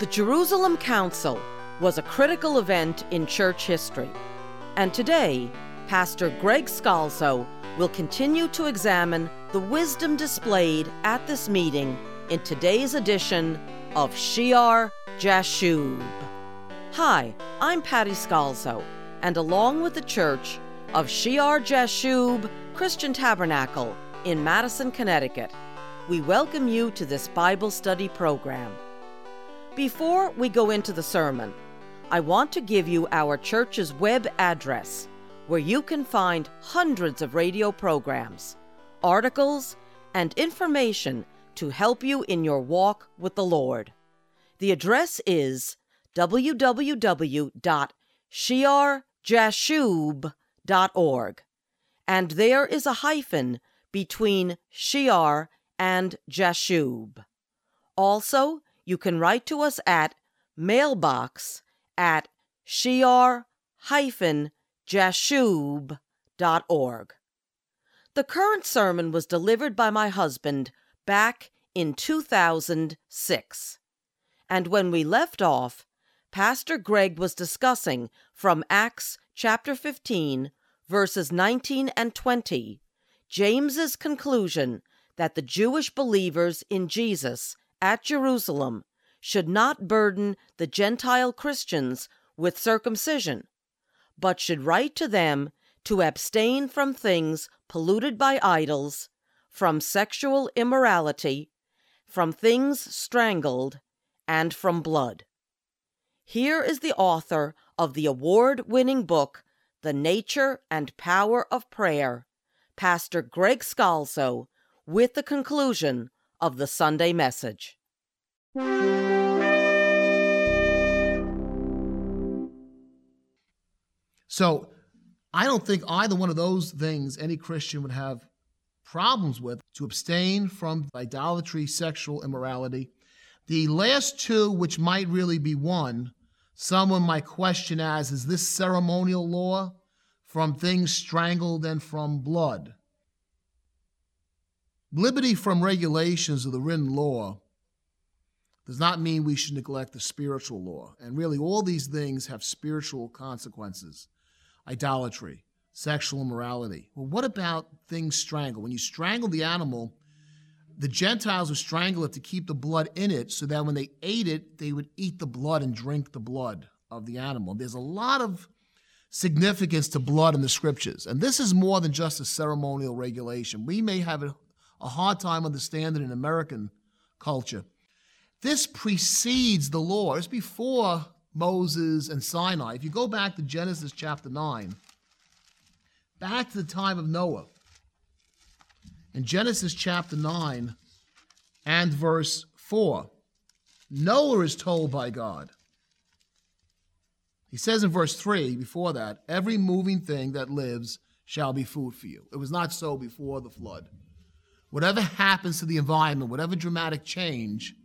The Jerusalem Council was a critical event in church history, and today, Pastor Greg Scalzo will continue to examine the wisdom displayed at this meeting in today's edition of Shear Jashub. Hi, I'm Patty Scalzo, and along with the church of Shear Jashub Christian Tabernacle in Madison, Connecticut, we welcome you to this Bible study program. Before we go into the sermon, I want to give you our church's web address where you can find hundreds of radio programs, articles, and information to help you in your walk with the Lord. The address is www.shearjashub.org, and there is a hyphen between Shear and Jashub. Also, you can write to us at mailbox at shear jashub.org. The current sermon was delivered by my husband back in 2006. And when we left off, Pastor Greg was discussing from Acts chapter 15, verses 19 and 20, James's conclusion that the Jewish believers in Jesus at Jerusalem should not burden the Gentile Christians with circumcision, but should write to them to abstain from things polluted by idols, from sexual immorality, from things strangled, and from blood. Here is the author of the award winning book, The Nature and Power of Prayer, Pastor Greg Scalzo, with the conclusion of the Sunday message. So I don't think either one of those things any Christian would have problems with to abstain from idolatry, sexual immorality. The last two, which might really be one, someone might question as is this ceremonial law from things strangled and from blood? Liberty from regulations of the written law does not mean we should neglect the spiritual law. And really, all these things have spiritual consequences idolatry, sexual immorality. Well, what about things strangled? When you strangle the animal, the Gentiles would strangle it to keep the blood in it so that when they ate it, they would eat the blood and drink the blood of the animal. There's a lot of significance to blood in the scriptures. And this is more than just a ceremonial regulation. We may have a, a hard time understanding in American culture. This precedes the law. It's before Moses and Sinai. If you go back to Genesis chapter 9, back to the time of Noah, in Genesis chapter 9 and verse 4, Noah is told by God. He says in verse 3, before that, every moving thing that lives shall be food for you. It was not so before the flood. Whatever happens to the environment, whatever dramatic change,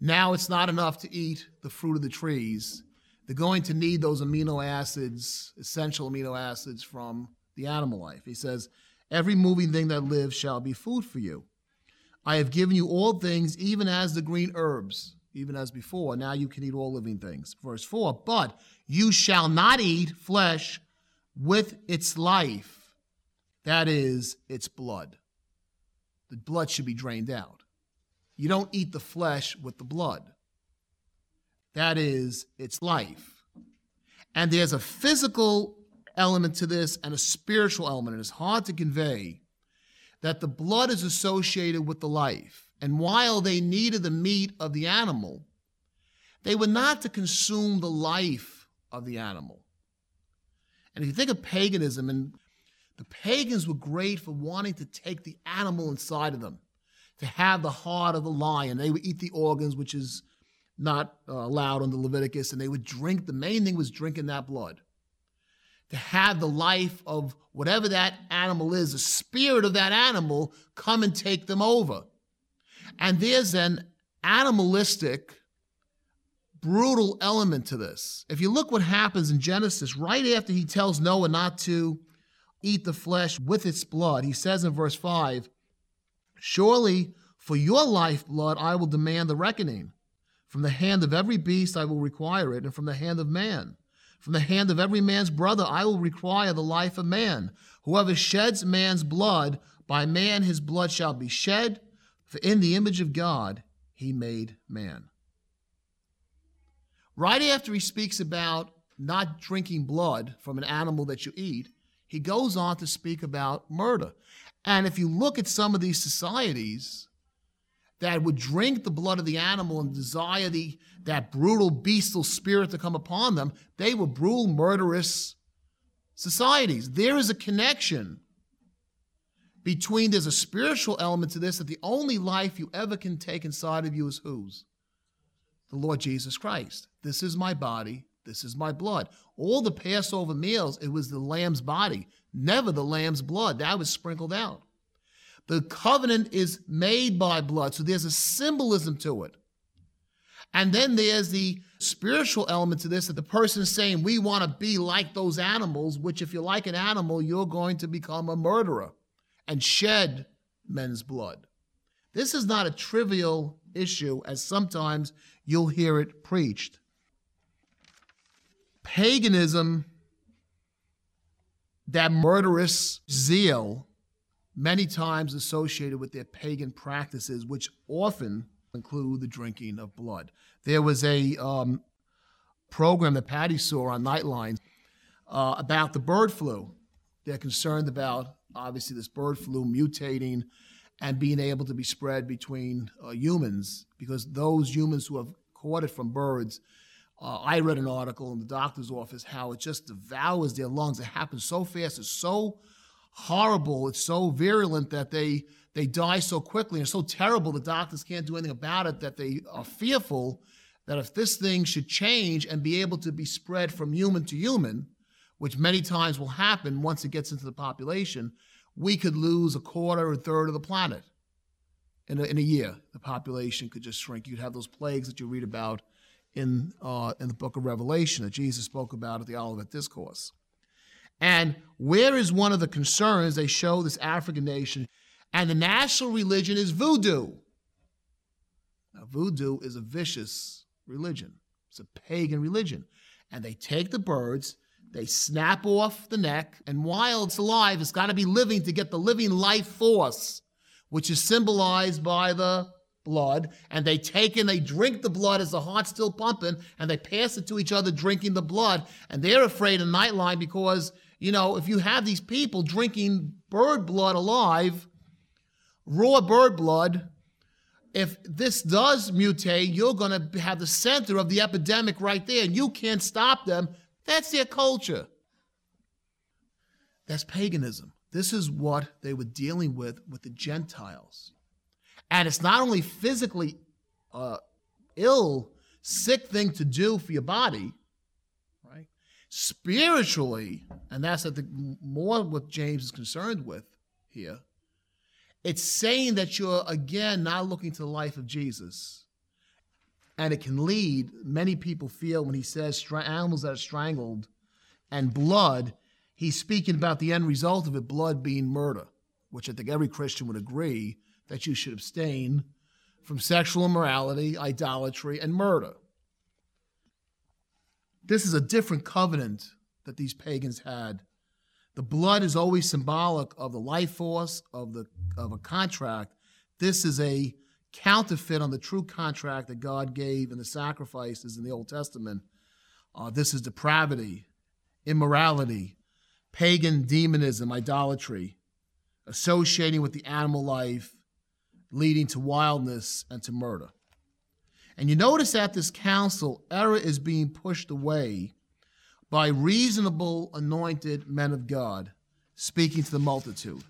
now it's not enough to eat the fruit of the trees. They're going to need those amino acids, essential amino acids from the animal life. He says, Every moving thing that lives shall be food for you. I have given you all things, even as the green herbs, even as before. Now you can eat all living things. Verse 4 But you shall not eat flesh with its life, that is, its blood. The blood should be drained out. You don't eat the flesh with the blood. That is its life. And there's a physical element to this and a spiritual element. And it's hard to convey that the blood is associated with the life. And while they needed the meat of the animal, they were not to consume the life of the animal. And if you think of paganism, and the pagans were great for wanting to take the animal inside of them to have the heart of the lion. They would eat the organs, which is not uh, allowed under Leviticus, and they would drink. The main thing was drinking that blood. To have the life of whatever that animal is, the spirit of that animal, come and take them over. And there's an animalistic, brutal element to this. If you look what happens in Genesis, right after he tells Noah not to eat the flesh with its blood, he says in verse 5 Surely for your lifeblood I will demand the reckoning. From the hand of every beast I will require it, and from the hand of man. From the hand of every man's brother I will require the life of man. Whoever sheds man's blood, by man his blood shall be shed, for in the image of God he made man. Right after he speaks about not drinking blood from an animal that you eat, he goes on to speak about murder. And if you look at some of these societies that would drink the blood of the animal and desire the, that brutal, bestial spirit to come upon them, they were brutal, murderous societies. There is a connection between, there's a spiritual element to this that the only life you ever can take inside of you is whose? The Lord Jesus Christ. This is my body, this is my blood. All the Passover meals, it was the lamb's body, never the lamb's blood. That was sprinkled out. The covenant is made by blood, so there's a symbolism to it. And then there's the spiritual element to this that the person is saying, We want to be like those animals, which, if you're like an animal, you're going to become a murderer and shed men's blood. This is not a trivial issue, as sometimes you'll hear it preached paganism, that murderous zeal, many times associated with their pagan practices, which often include the drinking of blood. There was a um, program that Patty saw on Nightline uh, about the bird flu. They're concerned about, obviously, this bird flu mutating and being able to be spread between uh, humans because those humans who have caught it from birds uh, I read an article in the doctor's office how it just devours their lungs. It happens so fast. It's so horrible. It's so virulent that they they die so quickly. And it's so terrible the doctors can't do anything about it. That they are fearful that if this thing should change and be able to be spread from human to human, which many times will happen once it gets into the population, we could lose a quarter or a third of the planet in a, in a year. The population could just shrink. You'd have those plagues that you read about in, uh, in the book of Revelation that Jesus spoke about at the Olivet Discourse. And where is one of the concerns they show this African nation? And the national religion is voodoo. Now, voodoo is a vicious religion, it's a pagan religion. And they take the birds, they snap off the neck, and while it's alive, it's got to be living to get the living life force, which is symbolized by the blood and they take and they drink the blood as the heart's still pumping and they pass it to each other drinking the blood. And they're afraid of nightline because you know if you have these people drinking bird blood alive raw bird blood if this does mutate you're going to have the center of the epidemic right there and you can't stop them. That's their culture. That's paganism. This is what they were dealing with with the gentiles and it's not only physically uh, ill, sick thing to do for your body, right? Spiritually, and that's the more what James is concerned with here. It's saying that you're again not looking to the life of Jesus. And it can lead, many people feel when he says animals that are strangled and blood, he's speaking about the end result of it, blood being murder, which I think every Christian would agree that you should abstain from sexual immorality, idolatry, and murder. This is a different covenant that these pagans had. The blood is always symbolic of the life force of the of a contract. This is a counterfeit on the true contract that God gave in the sacrifices in the Old Testament. Uh, this is depravity, immorality, pagan demonism, idolatry, associating with the animal life, leading to wildness and to murder. And you notice at this council, error is being pushed away by reasonable anointed men of God speaking to the multitude.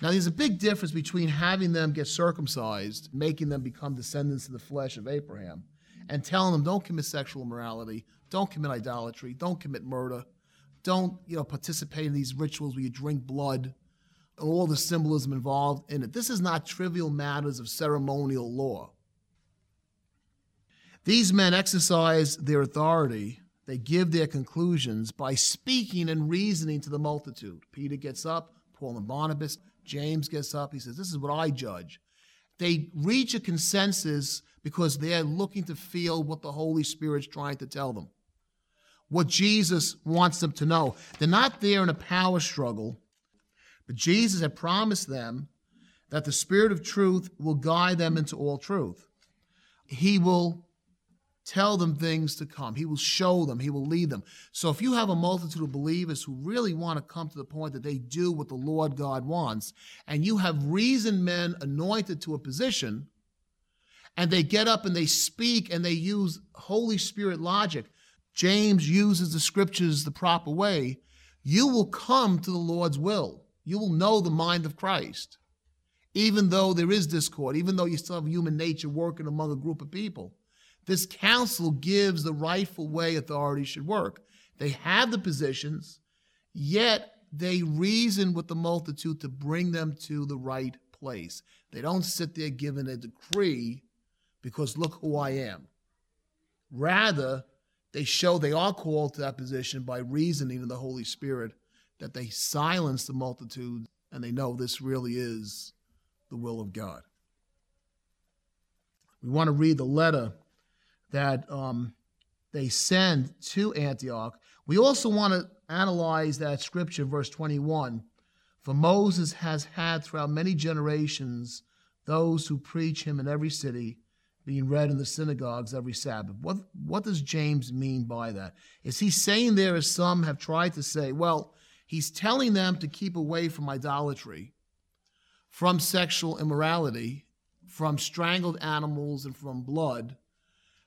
Now, there's a big difference between having them get circumcised, making them become descendants of the flesh of Abraham, and telling them don't commit sexual immorality, don't commit idolatry, don't commit murder, don't you know participate in these rituals where you drink blood, all the symbolism involved in it. This is not trivial matters of ceremonial law. These men exercise their authority, they give their conclusions by speaking and reasoning to the multitude. Peter gets up, Paul and Barnabas, James gets up, he says, This is what I judge. they reach a consensus because they're looking to feel what the Holy Spirit's trying to tell them, what Jesus wants them to know. They're not there in a power struggle, but Jesus had promised them that the Spirit of truth will guide them into all truth. He will tell them things to come. He will show them, He will lead them. So if you have a multitude of believers who really want to come to the point that they do what the Lord God wants, and you have reasoned men anointed to a position, and they get up and they speak and they use Holy Spirit logic, James uses the scriptures the proper way, you will come to the Lord's will. You will know the mind of Christ. Even though there is discord, even though you still have human nature working among a group of people this council gives the rightful way authority should work. They have the positions, yet they reason with the multitude to bring them to the right place. They don't sit there giving a decree because look who I am. Rather, they show they are called to that position by reasoning in the Holy Spirit that they silence the multitude and they know this really is the will of God. We want to read the letter that um, they send to Antioch. We also want to analyze that scripture, verse 21. For Moses has had throughout many generations those who preach him in every city, being read in the synagogues every Sabbath. What, what does James mean by that? Is he saying there, as some have tried to say, well, he's telling them to keep away from idolatry, from sexual immorality, from strangled animals, and from blood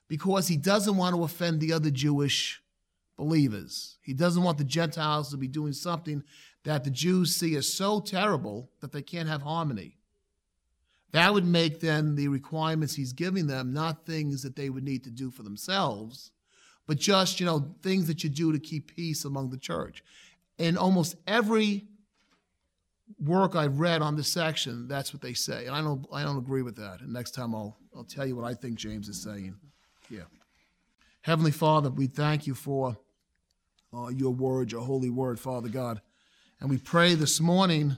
because he doesn't want to offend the other Jewish believers. He doesn't want the Gentiles to be doing something that the Jews see as so terrible that they can't have harmony. That would make then the requirements he's giving them not things that they would need to do for themselves, but just, you know, things that you do to keep peace among the church. In almost every work I've read on this section, that's what they say. And I don't I don't agree with that. And next time I'll I'll tell you what I think James is saying. Yeah. Heavenly Father, we thank you for uh, your word, your holy word, Father God. And we pray this morning,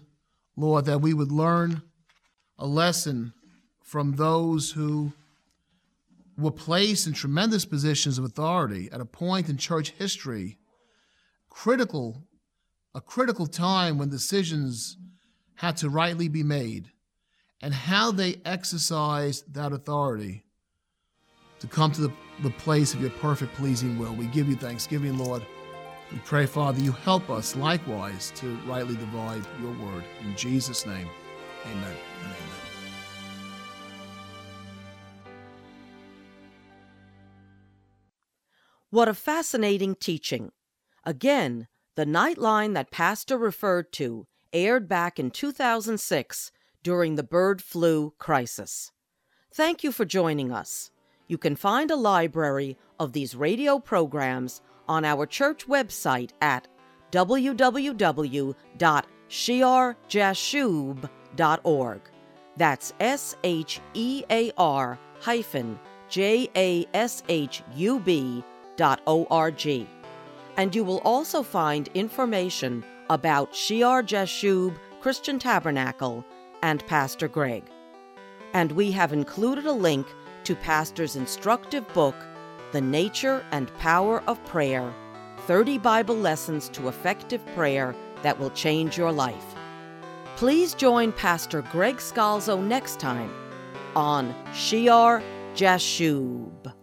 Lord, that we would learn a lesson from those who were placed in tremendous positions of authority at a point in church history, critical, a critical time when decisions had to rightly be made, and how they exercised that authority to come to the, the place of your perfect, pleasing will. We give you thanksgiving, Lord. We pray, Father, you help us likewise to rightly divide your word. In Jesus' name, amen and amen. What a fascinating teaching. Again, the Nightline that Pastor referred to aired back in 2006 during the bird flu crisis. Thank you for joining us. You can find a library of these radio programs on our church website at www.shearjashub.org. That's S H E A R hyphen J A S H U B dot O R G. And you will also find information about Shear Jashub Christian Tabernacle and Pastor Greg. And we have included a link to Pastor's instructive book, The Nature and Power of Prayer 30 Bible Lessons to Effective Prayer That Will Change Your Life. Please join Pastor Greg Scalzo next time on Shear Jashub.